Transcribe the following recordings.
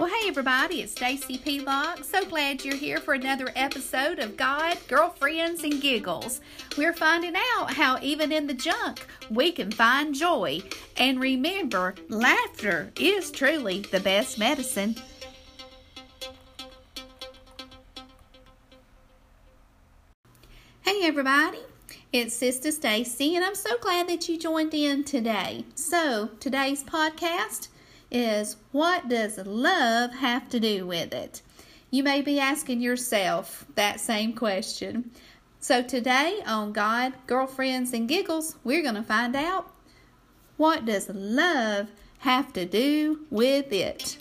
Well, hey everybody, it's Stacy Pelock. So glad you're here for another episode of God, Girlfriends, and Giggles. We're finding out how even in the junk we can find joy. And remember, laughter is truly the best medicine. Hey everybody, it's Sister Stacy, and I'm so glad that you joined in today. So, today's podcast is what does love have to do with it? You may be asking yourself that same question. So, today on God, Girlfriends, and Giggles, we're going to find out what does love have to do with it?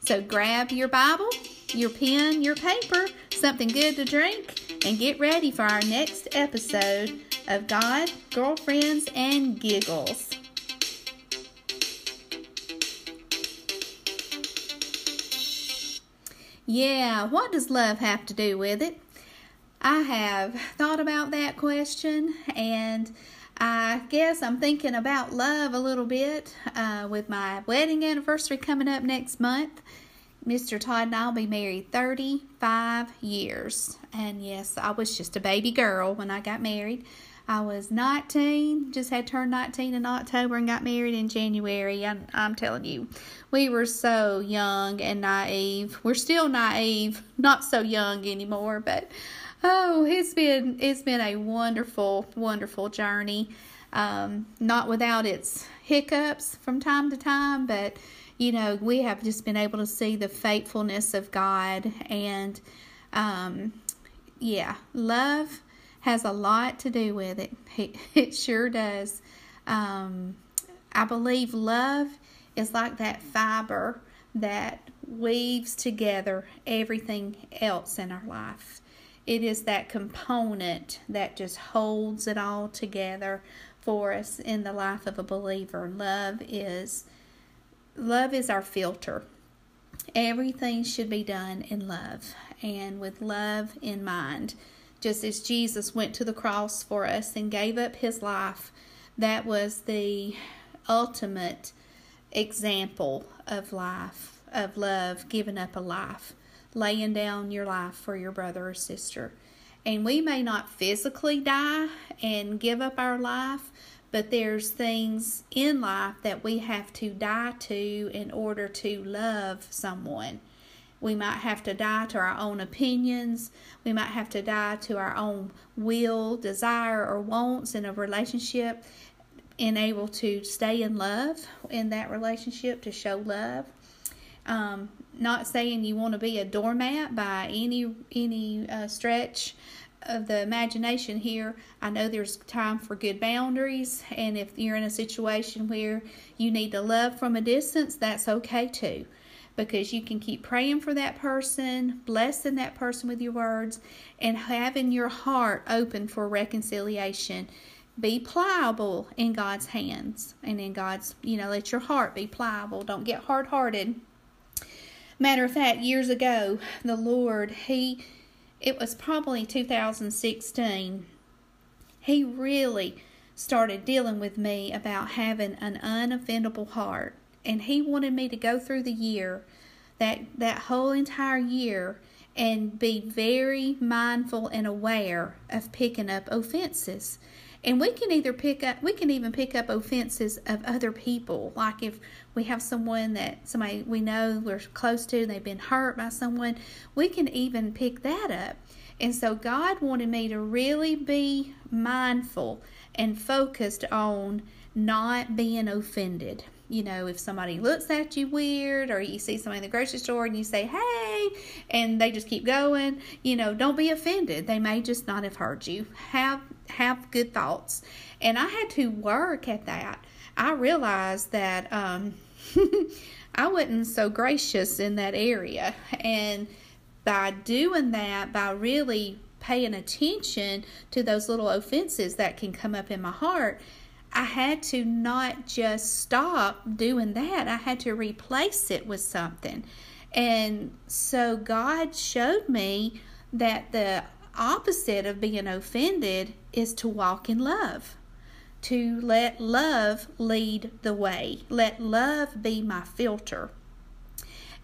So, grab your Bible, your pen, your paper, something good to drink, and get ready for our next episode of God, Girlfriends, and Giggles. Yeah, what does love have to do with it? I have thought about that question and I guess I'm thinking about love a little bit uh, with my wedding anniversary coming up next month. Mr. Todd and I will be married 35 years. And yes, I was just a baby girl when I got married. I was 19, just had turned 19 in October and got married in January. I'm, I'm telling you, we were so young and naive. We're still naive, not so young anymore, but oh, it's been it's been a wonderful, wonderful journey. Um, not without its hiccups from time to time, but you know, we have just been able to see the faithfulness of God and um, yeah, love has a lot to do with it. It, it sure does. Um, I believe love is like that fiber that weaves together everything else in our life. It is that component that just holds it all together for us in the life of a believer. Love is love is our filter. Everything should be done in love and with love in mind just as Jesus went to the cross for us and gave up his life. That was the ultimate example of life, of love, giving up a life, laying down your life for your brother or sister. And we may not physically die and give up our life, but there's things in life that we have to die to in order to love someone. We might have to die to our own opinions. We might have to die to our own will, desire, or wants in a relationship and able to stay in love in that relationship to show love. Um, not saying you want to be a doormat by any any uh, stretch of the imagination here. I know there's time for good boundaries, and if you're in a situation where you need to love from a distance, that's okay too because you can keep praying for that person, blessing that person with your words, and having your heart open for reconciliation. Be pliable in God's hands and in God's, you know, let your heart be pliable. Don't get hard hearted. Matter of fact, years ago, the Lord, He, it was probably 2016, He really started dealing with me about having an unoffendable heart and he wanted me to go through the year that that whole entire year and be very mindful and aware of picking up offenses. And we can either pick up we can even pick up offenses of other people. Like if we have someone that somebody we know we're close to they've been hurt by someone we can even pick that up. And so god wanted me to really be mindful and focused on not being offended you know, if somebody looks at you weird or you see somebody in the grocery store and you say, hey, and they just keep going, you know, don't be offended. They may just not have heard you. Have, have good thoughts. And I had to work at that. I realized that um, I wasn't so gracious in that area. And by doing that, by really paying attention to those little offenses that can come up in my heart, I had to not just stop doing that, I had to replace it with something. And so God showed me that the opposite of being offended is to walk in love, to let love lead the way, let love be my filter.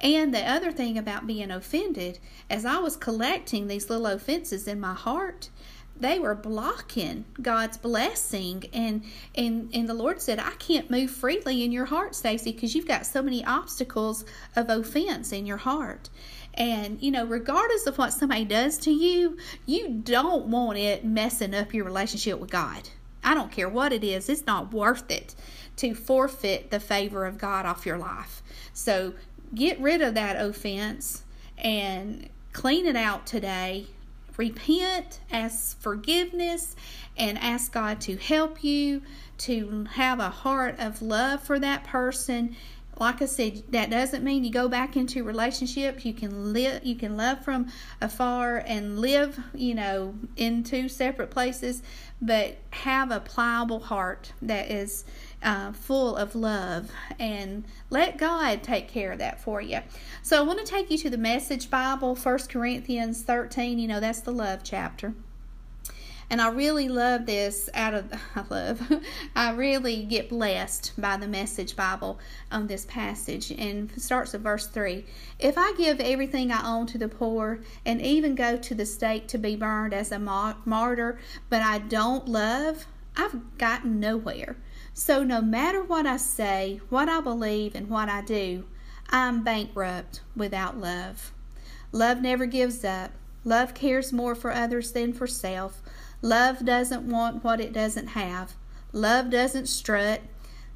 And the other thing about being offended, as I was collecting these little offenses in my heart, they were blocking God's blessing. And and and the Lord said I can't move freely in your heart Stacy because you've got so many obstacles of offense in your heart. And you know regardless of what somebody does to you you don't want it messing up your relationship with God. I don't care what it is it's not worth it to forfeit the favor of God off your life. So get rid of that offense and clean it out today repent, ask forgiveness, and ask God to help you to have a heart of love for that person. Like I said, that doesn't mean you go back into relationship. You can live, you can love from afar and live, you know, in two separate places, but have a pliable heart that is uh, full of love and let God take care of that for you. So I want to take you to the Message Bible, 1 Corinthians 13. You know, that's the love chapter. And I really love this out of, I love, I really get blessed by the Message Bible on this passage. And starts at verse 3. If I give everything I own to the poor and even go to the stake to be burned as a martyr, but I don't love, I've gotten nowhere. So, no matter what I say, what I believe, and what I do, I'm bankrupt without love. Love never gives up. Love cares more for others than for self. Love doesn't want what it doesn't have. Love doesn't strut,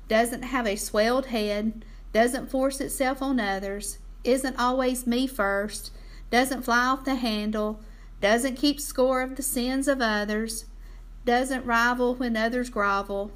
doesn't have a swelled head, doesn't force itself on others, isn't always me first, doesn't fly off the handle, doesn't keep score of the sins of others, doesn't rival when others grovel,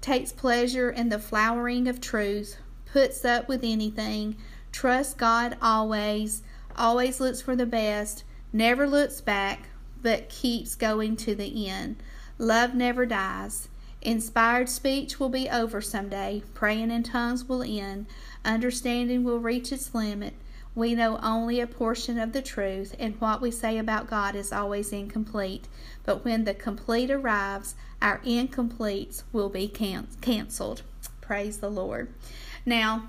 takes pleasure in the flowering of truth, puts up with anything, trusts God always, always looks for the best, never looks back, but keeps going to the end. Love never dies. Inspired speech will be over someday. Praying in tongues will end. Understanding will reach its limit. We know only a portion of the truth, and what we say about God is always incomplete. But when the complete arrives, our incompletes will be can- canceled. Praise the Lord. Now,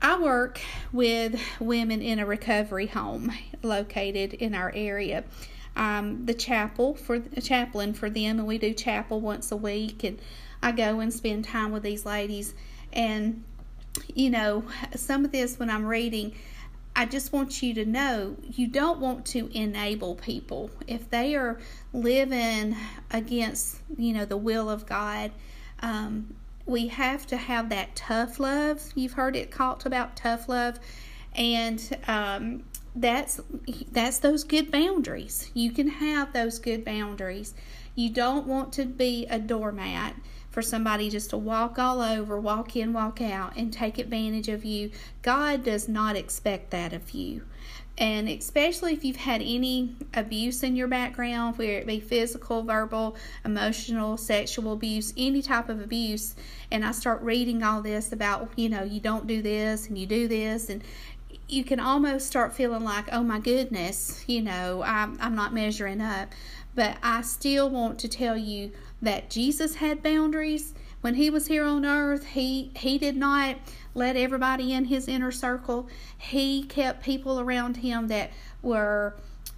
I work with women in a recovery home located in our area. I'm the chapel for a chaplain for them, and we do chapel once a week. And I go and spend time with these ladies. And you know, some of this when I'm reading, I just want you to know you don't want to enable people if they are living against you know the will of God. Um, we have to have that tough love. You've heard it called about tough love, and um, that's that's those good boundaries. You can have those good boundaries. You don't want to be a doormat for somebody just to walk all over, walk in, walk out, and take advantage of you. God does not expect that of you. And especially if you've had any abuse in your background, whether it be physical, verbal, emotional, sexual abuse, any type of abuse, and I start reading all this about, you know, you don't do this and you do this, and you can almost start feeling like, oh my goodness, you know, I'm, I'm not measuring up. But I still want to tell you that Jesus had boundaries when he was here on earth. He he did not let everybody in his inner circle. He kept people around him that were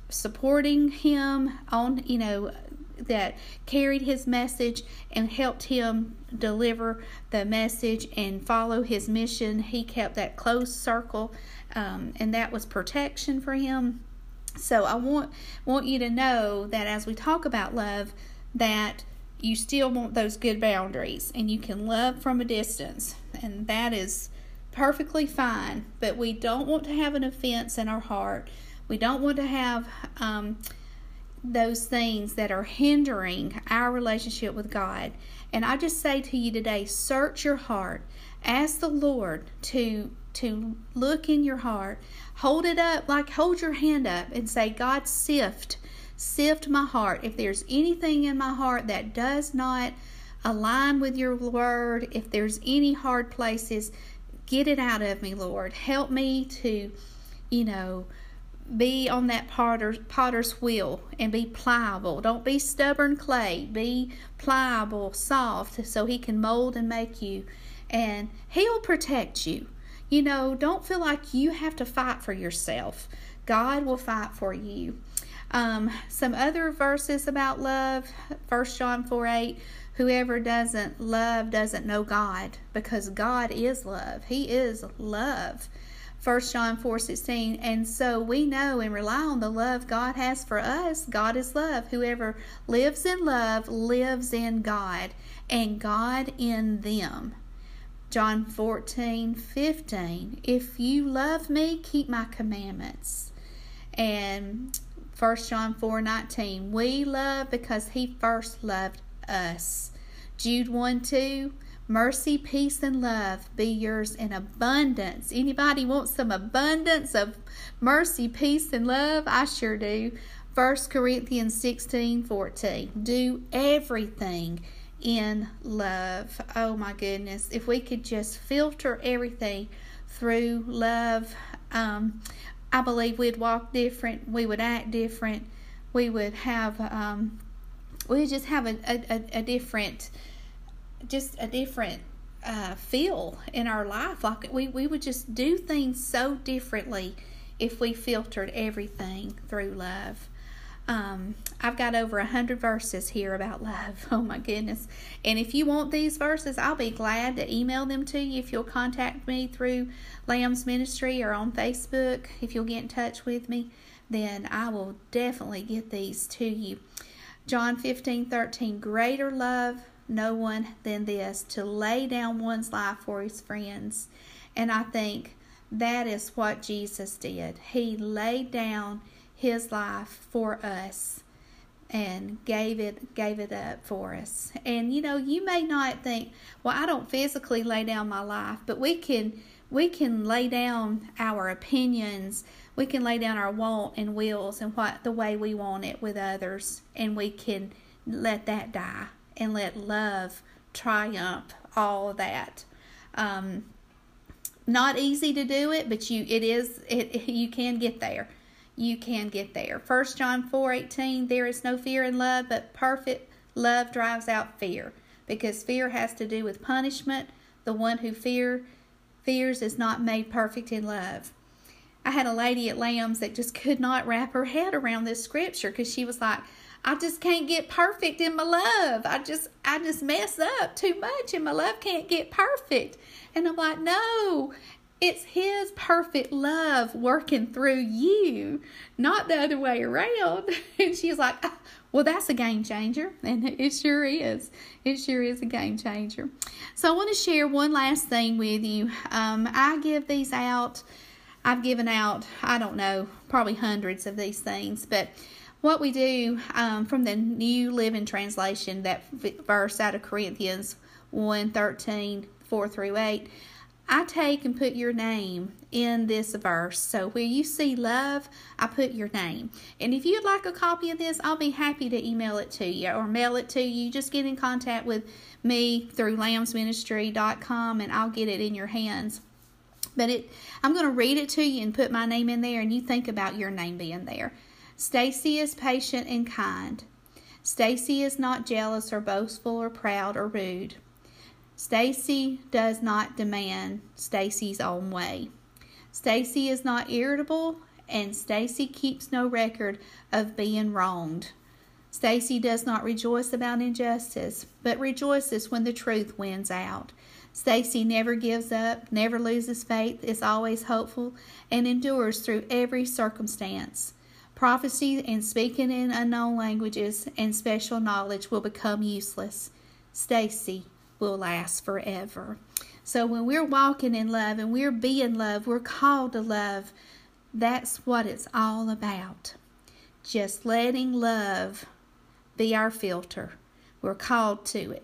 supporting him on, you know, that carried his message and helped him deliver the message and follow his mission. He kept that close circle, um, and that was protection for him. So I want want you to know that as we talk about love, that you still want those good boundaries and you can love from a distance, and that is perfectly fine. But we don't want to have an offense in our heart. We don't want to have um, those things that are hindering our relationship with God. And I just say to you today, search your heart. Ask the Lord to to look in your heart. Hold it up, like hold your hand up and say, God, sift, sift my heart. If there's anything in my heart that does not align with your word, if there's any hard places, get it out of me, Lord. Help me to, you know, be on that potter's, potter's wheel and be pliable. Don't be stubborn clay. Be pliable, soft, so he can mold and make you. And he'll protect you You know, don't feel like you have to fight for yourself. God will fight for you. Um, some other verses about love, 1 John 4 8. Whoever doesn't love doesn't know God because God is love. He is love. 1 John 4 16. And so we know and rely on the love God has for us. God is love. Whoever lives in love lives in God, and God in them. John 14 15. If you love me, keep my commandments. And 1 John 4 19. We love because he first loved us. Jude 1 2. Mercy, peace, and love be yours in abundance. Anybody want some abundance of mercy, peace, and love? I sure do. 1 Corinthians 16 14. Do everything in love. Oh my goodness. If we could just filter everything through love, um, I believe we'd walk different, we would act different, we would have, um, we would just have a, a, a different just a different uh, feel in our life. Like we, we would just do things so differently if we filtered everything through love. Um, I've got over a hundred verses here about love. Oh my goodness. And if you want these verses, I'll be glad to email them to you if you'll contact me through Lamb's Ministry or on Facebook. If you'll get in touch with me, then I will definitely get these to you. John 15 13, greater love no one than this to lay down one's life for his friends. And I think that is what Jesus did. He laid down his life for us and gave it gave it up for us. And you know, you may not think, well, I don't physically lay down my life, but we can we can lay down our opinions. We can lay down our want and wills and what the way we want it with others, and we can let that die and let love triumph all of that. Um, not easy to do it, but you it is it you can get there. You can get there. First John four eighteen. There is no fear in love, but perfect love drives out fear, because fear has to do with punishment. The one who fear fears is not made perfect in love. I had a lady at Lamb's that just could not wrap her head around this scripture because she was like, I just can't get perfect in my love. I just I just mess up too much and my love can't get perfect. And I'm like, "No, it's his perfect love working through you, not the other way around." And she's like, ah, "Well, that's a game changer." And it sure is. It sure is a game changer. So I want to share one last thing with you. Um, I give these out. I've given out, I don't know, probably hundreds of these things, but what we do um, from the New Living Translation, that verse out of Corinthians 1 13, 4 through 8, I take and put your name in this verse. So where you see love, I put your name. And if you'd like a copy of this, I'll be happy to email it to you or mail it to you. Just get in contact with me through lambsministry.com and I'll get it in your hands. But it I'm going to read it to you and put my name in there and you think about your name being there. Stacy is patient and kind. Stacy is not jealous or boastful or proud or rude. Stacy does not demand Stacy's own way. Stacy is not irritable and Stacy keeps no record of being wronged. Stacy does not rejoice about injustice, but rejoices when the truth wins out. Stacy never gives up, never loses faith, is always hopeful, and endures through every circumstance. Prophecy and speaking in unknown languages and special knowledge will become useless. Stacy will last forever. So when we're walking in love and we're being love, we're called to love. That's what it's all about. Just letting love be our filter. We're called to it.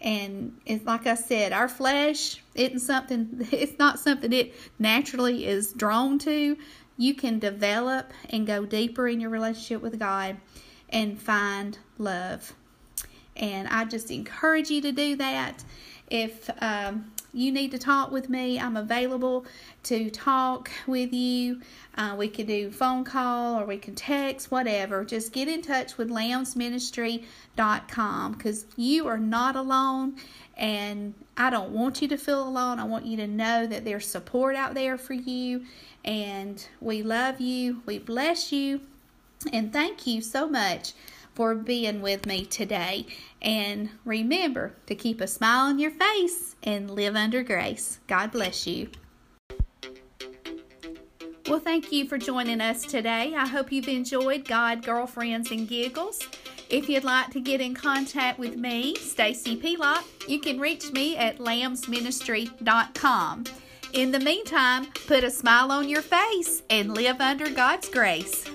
And it's like I said, our flesh isn't something it's not something it naturally is drawn to, you can develop and go deeper in your relationship with God and find love. And I just encourage you to do that. If um, you need to talk with me, I'm available to talk with you. Uh, we can do phone call or we can text, whatever. Just get in touch with lambsministry.com because you are not alone and I don't want you to feel alone. I want you to know that there's support out there for you and we love you. We bless you and thank you so much for being with me today. And remember to keep a smile on your face and live under grace. God bless you. Well, thank you for joining us today. I hope you've enjoyed God, Girlfriends, and Giggles. If you'd like to get in contact with me, Stacy Pelock, you can reach me at lambsministry.com. In the meantime, put a smile on your face and live under God's grace.